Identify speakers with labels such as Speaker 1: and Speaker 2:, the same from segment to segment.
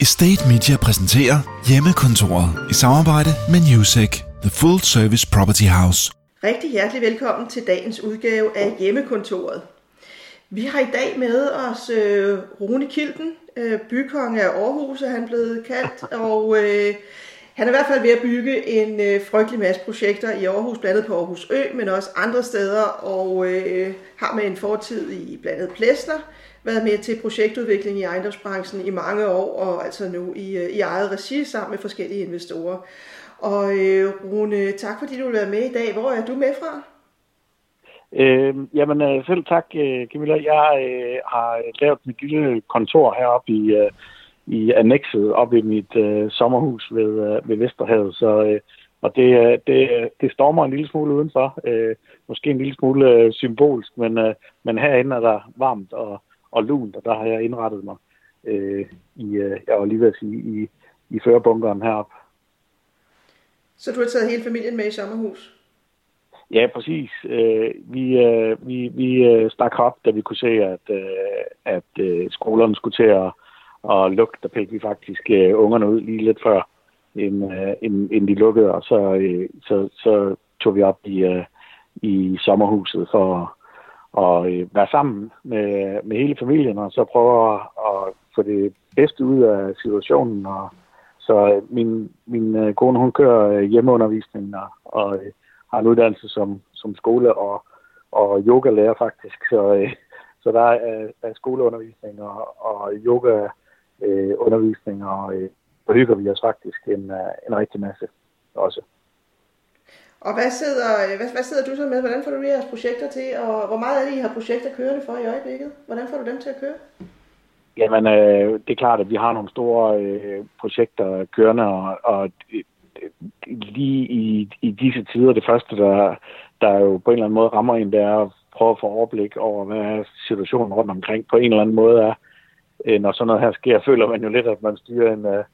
Speaker 1: Estate Media præsenterer Hjemmekontoret i samarbejde med Newsec, The Full Service Property House.
Speaker 2: Rigtig hjertelig velkommen til dagens udgave af Hjemmekontoret. Vi har i dag med os øh, Rune Kilden, øh, bykonge af Aarhus, er han blevet kaldt, og øh, han er i hvert fald ved at bygge en øh, frygtelig masse projekter i Aarhus, blandt andet på Aarhus Ø, men også andre steder, og øh, har med en fortid i blandt andet været med til projektudvikling i ejendomsbranchen i mange år, og altså nu i, øh, i eget regi sammen med forskellige investorer. Og øh, Rune, tak fordi du vil være med i dag. Hvor er du med fra?
Speaker 3: Øhm, øh, jamen selv tak, øh, Camilla. Jeg øh, har lavet mit lille kontor heroppe i, øh, i annexet op i mit øh, sommerhus ved, øh, ved Vesterhavet. Så, øh, og det, øh, det, det stormer en lille smule udenfor. Øh, måske en lille smule øh, symbolsk, men, øh, men herinde er der varmt og, og lunt, og der har jeg indrettet mig øh, i, øh, jeg var lige ved at sige, i, i førerbunkeren heroppe.
Speaker 2: Så du har taget hele familien med i sommerhus?
Speaker 3: Ja, præcis. Øh, vi øh, vi, vi øh, stak op, da vi kunne se, at, øh, at øh, skolerne skulle til at, at lukke. Der fik vi faktisk øh, ungerne ud lige lidt før, end, øh, end, end de lukkede. Og så, øh, så, så tog vi op i, øh, i sommerhuset for og øh, være sammen med, med hele familien, og så prøve at, at få det bedste ud af situationen. Og, så øh, min, min øh, kone, hun kører øh, hjemmeundervisning og, og øh, har en uddannelse som, som skole- og, og yoga-lærer faktisk. Så, øh, så der er, er skoleundervisning og, og yoga-undervisning, øh, og øh, hygger vi os faktisk en, øh, en rigtig masse også.
Speaker 2: Og hvad sidder, øh, hvad, hvad sidder du så med? Hvordan får du jeres projekter til? Og hvor meget er det, I har projekter kørende for i øjeblikket? Hvordan får du dem til at køre?
Speaker 3: Jamen, øh, det er klart, at vi har nogle store øh, projekter kørende, og, og øh, lige i, i disse tider, det første, der, der jo på en eller anden måde rammer en, det er at prøve at få overblik over, hvad situationen rundt omkring på en eller anden måde er. Øh, når sådan noget her sker, føler man jo lidt, at man styrer en, øh,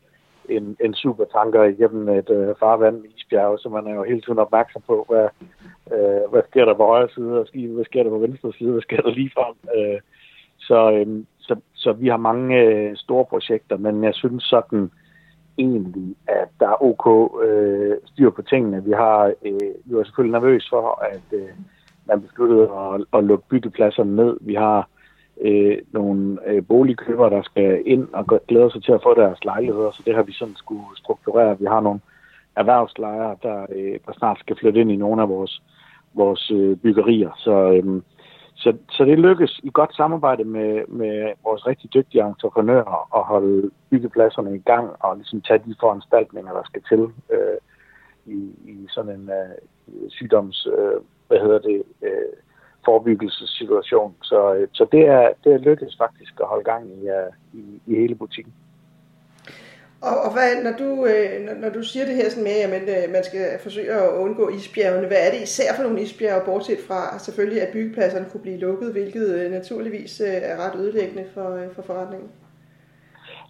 Speaker 3: en, en supertanker igennem et øh, farvand med isbjerge, så man er jo hele tiden opmærksom på, hvad, øh, hvad sker der på højre side af skibet, hvad sker der på venstre side, hvad sker der lige frem. Øh, så, øh, så, så vi har mange øh, store projekter, men jeg synes sådan egentlig, at der er ok øh, styr på tingene. Vi har øh, vi var selvfølgelig nervøs for, at øh, man besluttede at, at lukke byggepladserne ned. Vi har øh, nogle øh, boligkøbere, der skal ind og glæder sig til at få deres lejligheder, så det har vi sådan skulle strukturere. Vi har nogle erhvervslejere, der, øh, der snart skal flytte ind i nogle af vores, vores øh, byggerier. Så, øh, så, så det lykkes i godt samarbejde med, med vores rigtig dygtige entreprenører at holde byggepladserne i gang og ligesom tage de foranstaltninger, der skal til øh, i, i sådan en øh, sygdoms, øh, hvad hedder det, øh, forebyggelsessituation. Så, øh, så det, er, det er lykkedes faktisk at holde gang i, uh, i, i hele butikken.
Speaker 2: Og, og hvad, når, du, øh, når, når du siger det her sådan med, at man, øh, man skal forsøge at undgå isbjergene, hvad er det især for nogle isbjerge, bortset fra selvfølgelig, at byggepladserne kunne blive lukket, hvilket øh, naturligvis øh, er ret ødelæggende for, øh, for forretningen?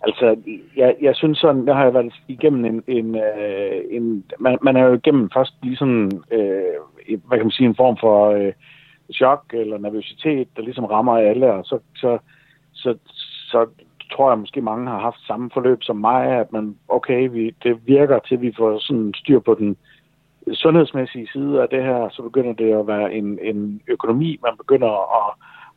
Speaker 3: Altså, jeg, jeg synes sådan, der har jeg været igennem en, en, øh, en man, man er jo igennem først ligesom, øh, hvad kan man sige, en form for øh, chok eller nervøsitet, der ligesom rammer alle, og så, så, så, så tror jeg måske mange har haft samme forløb som mig, at man, okay, vi, det virker til, at vi får sådan styr på den sundhedsmæssige side af det her, så begynder det at være en, en økonomi, man begynder at,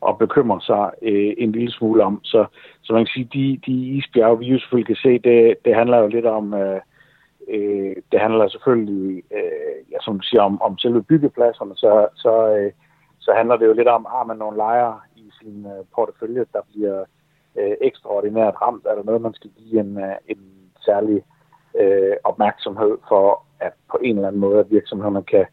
Speaker 3: at bekymre sig øh, en lille smule om. Så, så man kan sige, de, de isbjerge, vi jo selvfølgelig kan se, det, det handler jo lidt om, øh, øh, det handler selvfølgelig, øh, ja, som du siger, om, om selve byggepladserne, så, så, øh, så handler det jo lidt om, har man nogle lejere i sin øh, portefølje, der bliver øh, ekstraordinært ramt, er der noget, man skal give en, øh, en særlig øh, opmærksomhed for, at på en eller anden måde, at virksomhederne kan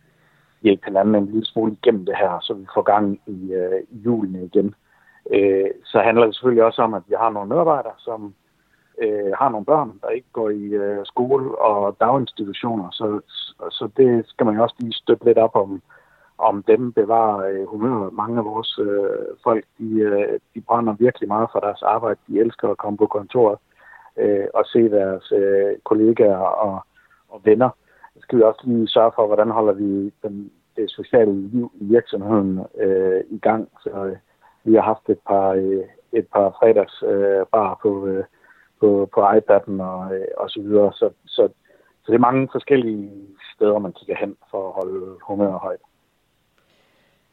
Speaker 3: hjælpe hinanden en lille smule igennem det her, så vi får gang i, øh, i julene igen. Øh, så handler det selvfølgelig også om, at vi har nogle medarbejdere, som øh, har nogle børn, der ikke går i øh, skole og daginstitutioner, så, så det skal man jo også lige støtte lidt op om, om dem bevarer øh, humøret. Mange af vores øh, folk, de, øh, de brænder virkelig meget for deres arbejde. De elsker at komme på kontoret øh, og se deres øh, kollegaer og, og venner. Så skal vi også lige sørge for, hvordan holder vi den, det sociale liv i virksomheden øh, i gang. Så øh, vi har haft et par, øh, et par fredags øh, bar på, øh, på, på iPad'en og, øh, og så videre. Så, så, så det er mange forskellige steder, man kigger hen for at holde humøret højt.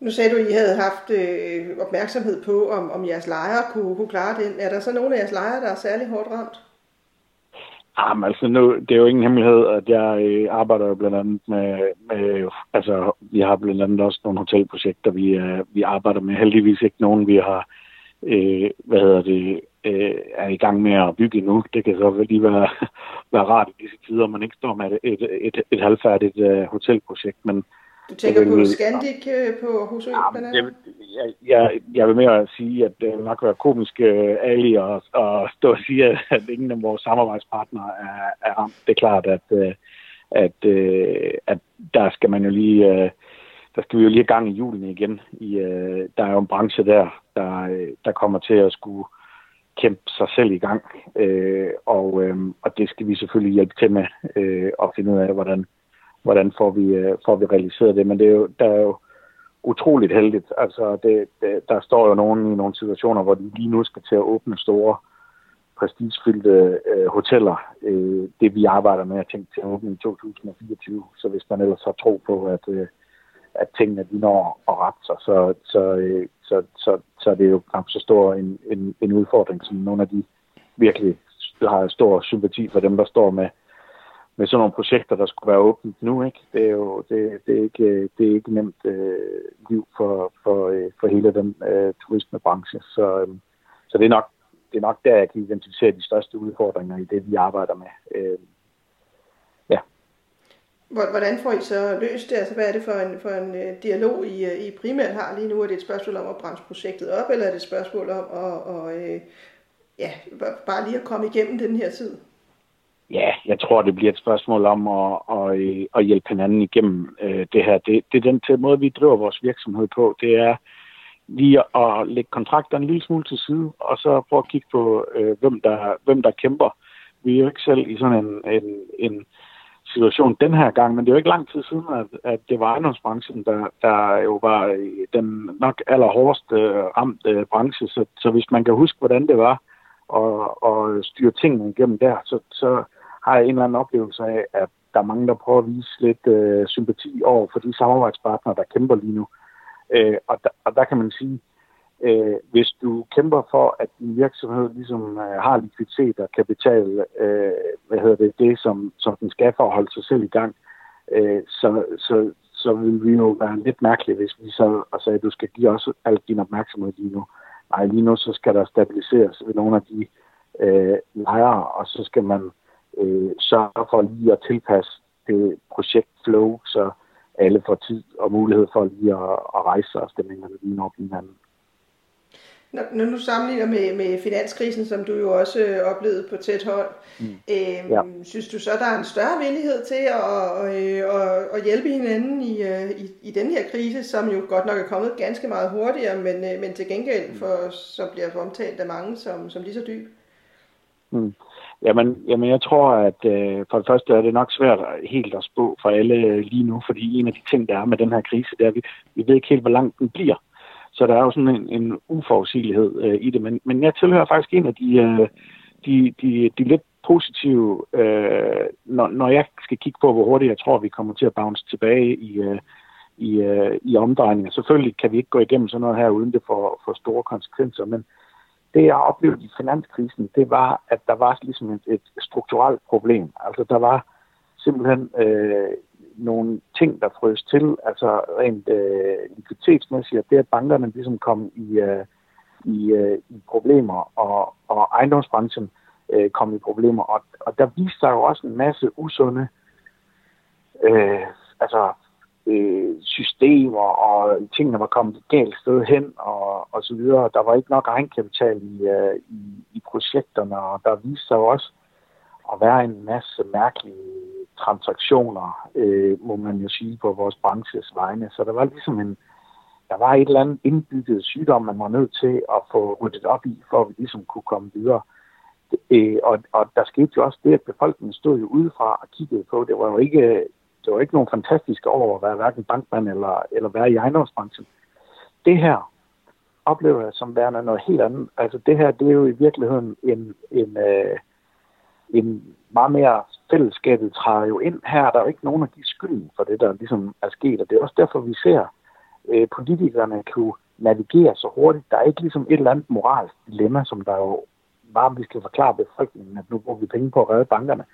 Speaker 2: Nu sagde du, at I havde haft øh, opmærksomhed på, om, om jeres lejre kunne, kunne klare den. Er der så nogle af jeres lejre, der er særlig hårdt ramt?
Speaker 3: Ah, Jamen, altså nu, det er jo ingen hemmelighed, at jeg øh, arbejder jo blandt andet med, med, altså vi har blandt andet også nogle hotelprojekter, vi, øh, vi arbejder med. Heldigvis ikke nogen, vi har, øh, hvad hedder det, øh, er i gang med at bygge nu. Det kan så lige være, være rart i disse tider, man ikke står med et, et, et, et halvfærdigt øh, hotelprojekt, men
Speaker 2: du tænker vil, på Scandic øh, på Husø,
Speaker 3: ja? Jeg, jeg, jeg vil mere sige, at det nok være komisk uh, Ali at, at stå og sige, at, at ingen af vores samarbejdspartnere er, er ramt. Det er klart, at, uh, at, at der skal man jo lige... Uh, der skal vi jo lige have gang i julen igen. I, uh, der er jo en branche der, der, der kommer til at skulle kæmpe sig selv i gang. Uh, og, uh, og det skal vi selvfølgelig hjælpe til med uh, at finde ud af, hvordan, hvordan får vi, øh, får vi realiseret det. Men det er jo, der er jo utroligt heldigt. Altså, det, det, der står jo nogen i nogle situationer, hvor de lige nu skal til at åbne store prestigefyldte øh, hoteller. Øh, det vi arbejder med at tænke til at åbne i 2024. Så hvis man ellers har tro på, at, øh, at tingene de når at rette sig, så, så, øh, så, så, så er det jo knap så stor en, en, en udfordring, som nogle af de virkelig har stor sympati for dem, der står med med sådan nogle projekter, der skulle være åbent nu. Ikke? Det er jo det, det er ikke, det er ikke nemt øh, liv for, for, øh, for hele den øh, turismebranche. Så, øh, så det, er nok, det er nok der, jeg kan identificere de største udfordringer i det, vi arbejder med. Øh, ja.
Speaker 2: Hvordan får I så løst det? Altså, hvad er det for en, for en øh, dialog, I, øh, I primært har lige nu? Er det et spørgsmål om at bremse projektet op, eller er det et spørgsmål om at, og, øh, ja, bare lige at komme igennem den her tid?
Speaker 3: Ja, jeg tror, det bliver et spørgsmål om at, at, at hjælpe hinanden igennem øh, det her. Det, det er den måde, vi driver vores virksomhed på. Det er lige at lægge kontrakter en lille smule til side, og så prøve at kigge på, øh, hvem, der, hvem der kæmper. Vi er jo ikke selv i sådan en, en, en situation den her gang, men det er jo ikke lang tid siden, at, at det var ejendomsbranchen, der, der jo var den nok allerhårdest øh, ramte øh, branche. Så, så hvis man kan huske, hvordan det var og, og styre tingene igennem der, så, så har en eller anden oplevelse af, at der er mange, der prøver at vise lidt øh, sympati over for de samarbejdspartnere, der kæmper lige nu. Øh, og, der, og der kan man sige, øh, hvis du kæmper for, at din virksomhed ligesom øh, har likviditet og kapital, øh, hvad hedder det, det som, som den skal for at holde sig selv i gang, øh, så, så, så vil vi jo være lidt mærkelige, hvis vi så og sagde, at du skal give os al din opmærksomhed lige nu. Nej, lige nu så skal der stabiliseres ved nogle af de øh, lejre, og så skal man øh, sørge for lige at tilpasse det projektflow, så alle får tid og mulighed for lige at, at rejse sig og stemningerne lige i hinanden.
Speaker 2: Når, når du sammenligner med, med finanskrisen, som du jo også øh, oplevede på tæt hold, mm. øh, ja. synes du så, der er en større villighed til at, øh, at, at hjælpe hinanden i, øh, i, i den her krise, som jo godt nok er kommet ganske meget hurtigere, men, øh, men til gengæld for, så bliver omtalt af mange som, som lige så dyb?
Speaker 3: Mm. Jamen, jamen jeg tror, at øh, for det første er det nok svært helt at spå for alle lige nu, fordi en af de ting, der er med den her krise, det er, at vi, vi ved ikke helt, hvor lang den bliver. Så der er jo sådan en, en uforudsigelighed øh, i det. Men, men jeg tilhører faktisk en af de, øh, de, de, de lidt positive, øh, når, når jeg skal kigge på, hvor hurtigt jeg tror, vi kommer til at bounce tilbage i, øh, i, øh, i omdrejninger. Selvfølgelig kan vi ikke gå igennem sådan noget her, uden det får, får store konsekvenser, men det jeg oplevede i finanskrisen, det var, at der var ligesom et, et strukturelt problem. Altså der var simpelthen øh, nogle ting, der frøs til, altså rent øh, likviditetsmæssigt, at det at bankerne ligesom kom i, øh, i, øh, i problemer, og, og ejendomsbranchen øh, kom i problemer, og, og der viste sig jo også en masse usunde øh, altså øh, systemer, og tingene var kommet et galt sted hen, og, og så videre. Der var ikke nok egenkapital i, øh, i, i projekterne, og der viste sig også at være en masse mærkelige transaktioner, øh, må man jo sige, på vores branches vegne. Så der var ligesom en, der var et eller andet indbygget sygdom, man var nødt til at få ryddet op i, for at vi ligesom kunne komme videre. Øh, og, og der skete jo også det, at befolkningen stod jo udefra og kiggede på. Det var jo ikke det var ikke nogen fantastiske år at være hverken bankmand eller, eller være i ejendomsbranchen. Det her oplever jeg som værende noget helt andet. Altså det her, det er jo i virkeligheden en, en, øh, en meget mere fællesskabet træder jo ind her. Der er jo ikke nogen, der giver skylden for det, der ligesom er sket. Og det er også derfor, vi ser øh, politikerne kunne navigere så hurtigt. Der er ikke ligesom et eller andet moralsk dilemma, som der jo var, vi skal forklare befolkningen, at nu bruger vi penge på at redde bankerne.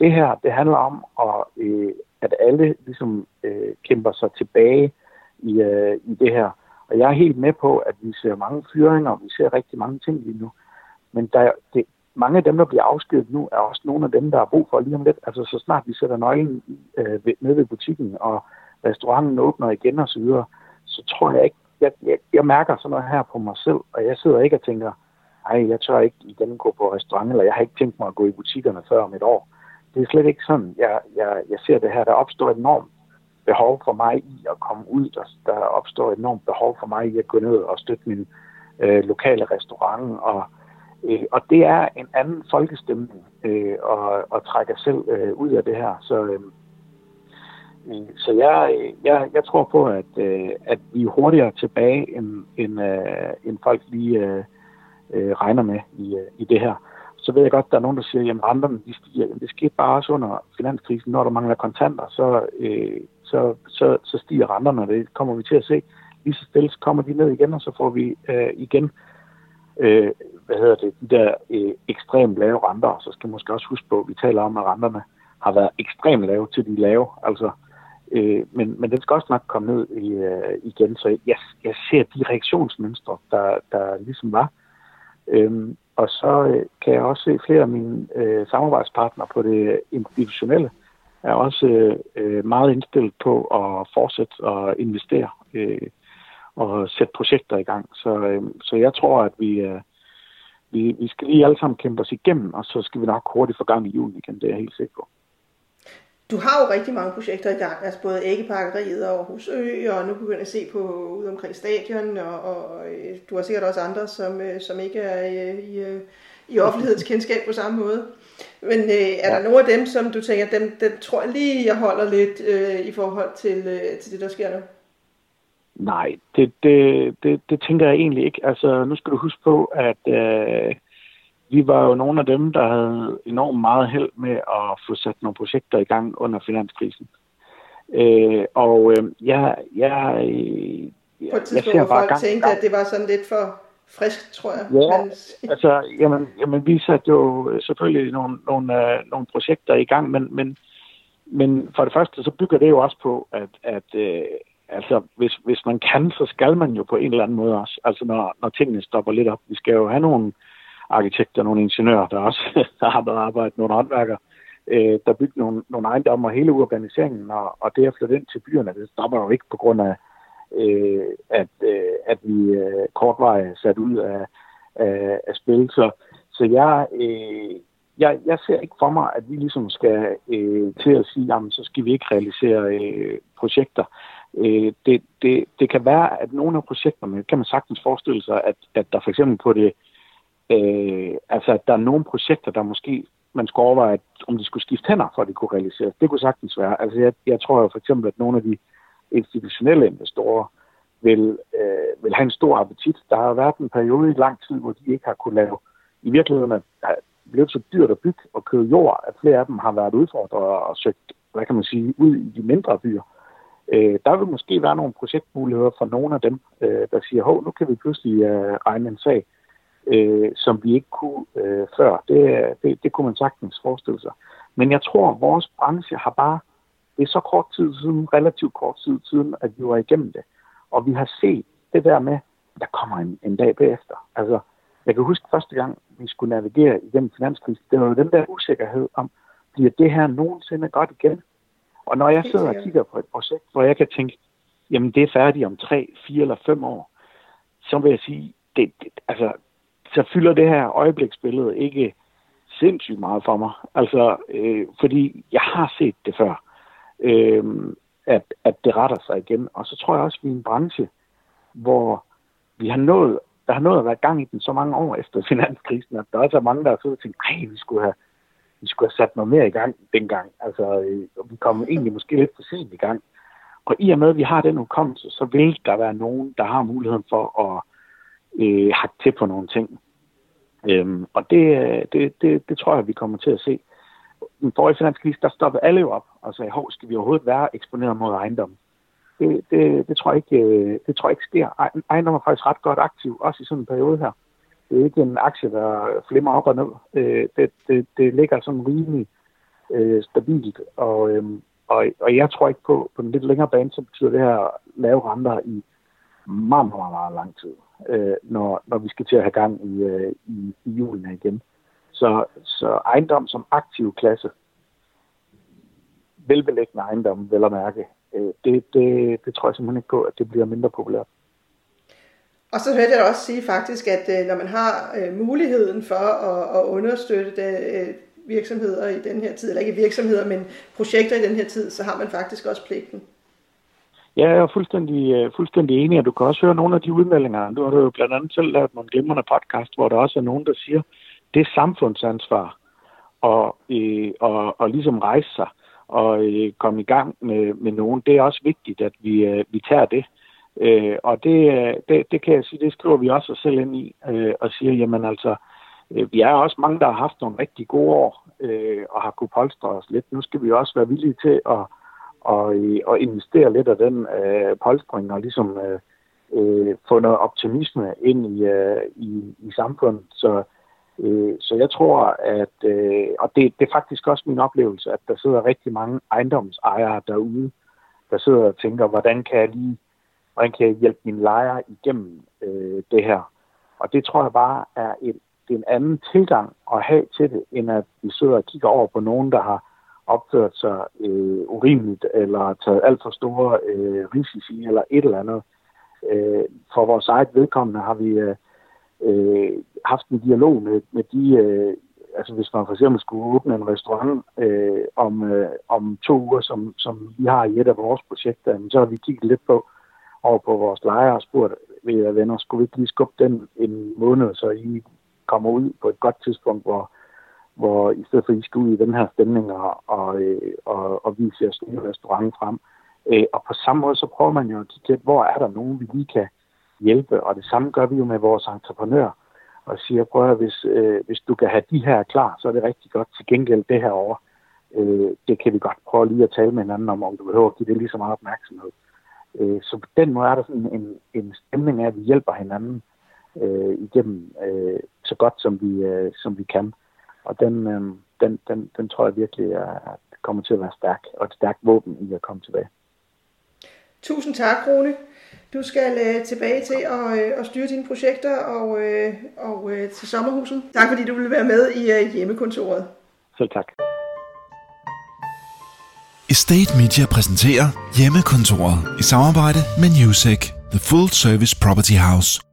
Speaker 3: Det her, det handler om, at, øh, at alle ligesom øh, kæmper sig tilbage i, øh, i det her. Og jeg er helt med på, at vi ser mange fyringer, og vi ser rigtig mange ting lige nu. Men der, det, mange af dem, der bliver afskedet nu, er også nogle af dem, der har brug for lige om lidt. Altså så snart vi sætter nøglen øh, ved, ned ved butikken, og restauranten åbner igen og så videre, så tror jeg ikke, jeg, jeg, jeg mærker sådan noget her på mig selv, og jeg sidder ikke og tænker, nej, jeg tør ikke igen gå på restaurant, eller jeg har ikke tænkt mig at gå i butikkerne før om et år. Det er slet ikke sådan, jeg, jeg, jeg ser det her. Der opstår et enormt behov for mig i at komme ud. Der, der opstår et enormt behov for mig i at gå ned og støtte min øh, lokale restaurant. Og, øh, og det er en anden folkestemning øh, og, og trække selv øh, ud af det her. Så, øh, øh så jeg, jeg, jeg tror på, at, øh, at vi er hurtigere tilbage, end, end, øh, end folk lige øh, øh, regner med i, øh, i det her. Så ved jeg godt, at der er nogen, der siger, at renterne de stiger. Jamen, det skete bare også under finanskrisen. Når der mangler kontanter, så, øh, så, så, så stiger renterne, og det kommer vi til at se. Lige så stille så kommer de ned igen, og så får vi øh, igen øh, hvad hedder det, de der øh, ekstremt lave renter. Så skal man måske også huske på, at vi taler om, at renterne har været ekstremt lave til de lave. Altså, øh, men, men den skal også nok komme ned i, øh, igen. Så jeg, jeg ser de reaktionsmønstre, der, der ligesom var. Øh, og så øh, kan jeg også se flere af mine øh, samarbejdspartnere på det institutionelle er også øh, meget indstillet på at fortsætte og investere øh, og sætte projekter i gang. Så, øh, så jeg tror, at vi, øh, vi, vi skal lige alle sammen kæmpe os igennem, og så skal vi nok hurtigt få gang i julen igen, det er jeg helt sikker på.
Speaker 2: Du har jo rigtig mange projekter i gang, altså både æggepakkeriet og Husø, og nu begynder jeg at se på ude omkring stadion, og, og øh, du har sikkert også andre, som, øh, som ikke er i, i, i offentlighedens kendskab på samme måde. Men øh, er ja. der nogle af dem, som du tænker, dem, dem tror jeg lige, jeg holder lidt øh, i forhold til, øh, til det, der sker nu?
Speaker 3: Nej, det, det, det, det tænker jeg egentlig ikke. Altså, nu skal du huske på, at øh, vi var jo nogle af dem, der havde enormt meget held med at få sat nogle projekter i gang under finanskrisen. Øh, og øh, jeg, jeg,
Speaker 2: jeg, På et tidspunkt, jeg ser bare folk gang, tænkte, at det var sådan lidt for frisk, tror jeg.
Speaker 3: Ja, altså, jamen, jamen, vi satte jo selvfølgelig nogle, nogle, uh, nogle projekter i gang, men, men, men for det første, så bygger det jo også på, at, at uh, altså, hvis, hvis man kan, så skal man jo på en eller anden måde også. Altså, når, når tingene stopper lidt op. Vi skal jo have nogle arkitekter, nogle ingeniører, der også der har været arbejde, nogle håndværkere, øh, der bygger nogle, nogle ejendomme og hele urbaniseringen, og, og det at flytte ind til byerne, det stopper jo ikke på grund af, øh, at, øh, at vi øh, kortvarigt sat ud af, af, af spil. Så, så jeg, øh, jeg, jeg ser ikke for mig, at vi ligesom skal øh, til at sige, jamen så skal vi ikke realisere øh, projekter. Øh, det, det, det kan være, at nogle af projekterne, kan man sagtens forestille sig, at, at der for eksempel på det, øh, Øh, altså at der er nogle projekter, der måske man skulle overveje, om de skulle skifte hænder, for at de kunne realiseres. Det kunne sagtens være. Altså jeg, jeg tror jo for eksempel, at nogle af de institutionelle investorer vil, øh, vil have en stor appetit. Der har været en periode i lang tid, hvor de ikke har kunnet lave, i virkeligheden er blevet så dyrt at bygge og købe jord, at flere af dem har været udfordret og søgt, hvad kan man sige, ud i de mindre byer. Øh, der vil måske være nogle projektmuligheder for nogle af dem, øh, der siger, hov, nu kan vi pludselig øh, regne en sag, øh, som vi ikke kunne øh, før. Det, det, det kunne man sagtens forestille sig. Men jeg tror, at vores branche har bare det er så kort tid siden, relativt kort tid siden, at vi var igennem det. Og vi har set det der med, der kommer en, en dag bagefter. Altså, jeg kan huske første gang, vi skulle navigere igennem finanskrisen, det var jo den der usikkerhed om, bliver det her nogensinde godt igen? Og når jeg sidder og kigger på et projekt, hvor jeg kan tænke, jamen det er færdigt om tre, fire eller fem år, så vil jeg sige, det, det, altså, så fylder det her øjebliksbillede ikke sindssygt meget for mig. Altså, øh, fordi jeg har set det før øh, at, at det retter sig igen. Og så tror jeg også, at vi er en branche, hvor vi har nået, der har nået at være gang i den så mange år efter finanskrisen, at der også er mange, der har siddet og tænkt, ej, vi skulle have, vi skulle have sat noget mere i gang dengang. Altså, øh, vi kom egentlig måske lidt for sent i gang. Og i og med, at vi har den hukommelse, så vil der være nogen, der har muligheden for at øh, hakke til på nogle ting. Øhm, og det, øh, det, det, det tror jeg, vi kommer til at se. Den forrige finanskrise, der stoppede alle jo op og sagde, hov, skal vi overhovedet være eksponeret mod ejendom? Det, det, det, tror jeg ikke, øh, det tror jeg ikke sker. Ejendom er faktisk ret godt aktiv, også i sådan en periode her. Det er ikke en aktie, der flimmer op og ned. Øh, det, det, det ligger sådan rimelig øh, stabilt, og, øh, og, og jeg tror ikke på, på den lidt længere bane, så betyder det her lave renter i meget, meget, meget lang tid, øh, når, når vi skal til at have gang i, øh, i, i julen igen. Så, så ejendom som aktiv klasse, velbelæggende ejendom, vel at mærke, øh, det, det, det tror jeg simpelthen ikke på, at det bliver mindre populært.
Speaker 2: Og så hørte jeg også sige faktisk, at øh, når man har øh, muligheden for at, at understøtte det, øh, virksomheder i den her tid, eller ikke virksomheder, men projekter i den her tid, så har man faktisk også pligten.
Speaker 3: Ja, jeg er fuldstændig, øh, fuldstændig enig, og du kan også høre nogle af de udmeldinger. Du har jo blandt andet selv lavet nogle glimrende podcast, hvor der også er nogen, der siger, det er samfundsansvar og, øh, og, og ligesom rejse sig og øh, komme i gang med, med nogen. Det er også vigtigt, at vi, øh, vi tager det. Øh, og det, øh, det, det kan jeg sige, det skriver vi også os selv ind i øh, og siger, jamen altså, øh, vi er også mange, der har haft nogle rigtig gode år øh, og har kunne polstre os lidt. Nu skal vi også være villige til at, og, og investere lidt af den øh, polstring og ligesom øh, øh, få noget optimisme ind i, øh, i, i samfundet. Så, øh, så jeg tror, at, øh, og det, det er faktisk også min oplevelse, at der sidder rigtig mange ejendomsejere derude, der sidder og tænker, hvordan kan jeg lige hvordan kan jeg hjælpe mine lejere igennem øh, det her. Og det tror jeg bare er et, det er en anden tilgang at have til det, end at vi sidder og kigger over på nogen, der har opført sig øh, urimeligt, eller taget alt for store øh, risici, eller et eller andet. Øh, for vores eget vedkommende har vi øh, øh, haft en dialog med, med de, øh, altså hvis man for eksempel skulle åbne en restaurant øh, om, øh, om to uger, som, som vi har i et af vores projekter, så har vi kigget lidt på over på vores lejre og spurgt, ved venner, skulle vi ikke lige skubbe den en måned, så I kommer ud på et godt tidspunkt, hvor, hvor i stedet for, at I skal ud i den her stemning og, og, øh, og, og vise jeres nye restaurant frem. Øh, og på samme måde, så prøver man jo at kigge hvor er der nogen, vi lige kan hjælpe. Og det samme gør vi jo med vores entreprenør. Og siger, prøv at hvis, øh, hvis du kan have de her klar, så er det rigtig godt til gengæld det her over. Øh, det kan vi godt prøve lige at tale med hinanden om, om du behøver at give det lige så meget opmærksomhed. Øh, så på den måde er der sådan en, en stemning af, at vi hjælper hinanden øh, igennem øh, så godt som vi, øh, som vi kan. Og den, øh, den, den, den tror jeg virkelig er, kommer til at være stærk, og et stærkt våben i at komme tilbage.
Speaker 2: Tusind tak, Rune. Du skal øh, tilbage til at, øh, at styre dine projekter og, øh, og øh, til sommerhuset. Tak fordi du ville være med i øh, hjemmekontoret.
Speaker 3: Selv tak.
Speaker 1: Estate Media præsenterer Hjemmekontoret i samarbejde med Newsec, The Full Service Property House.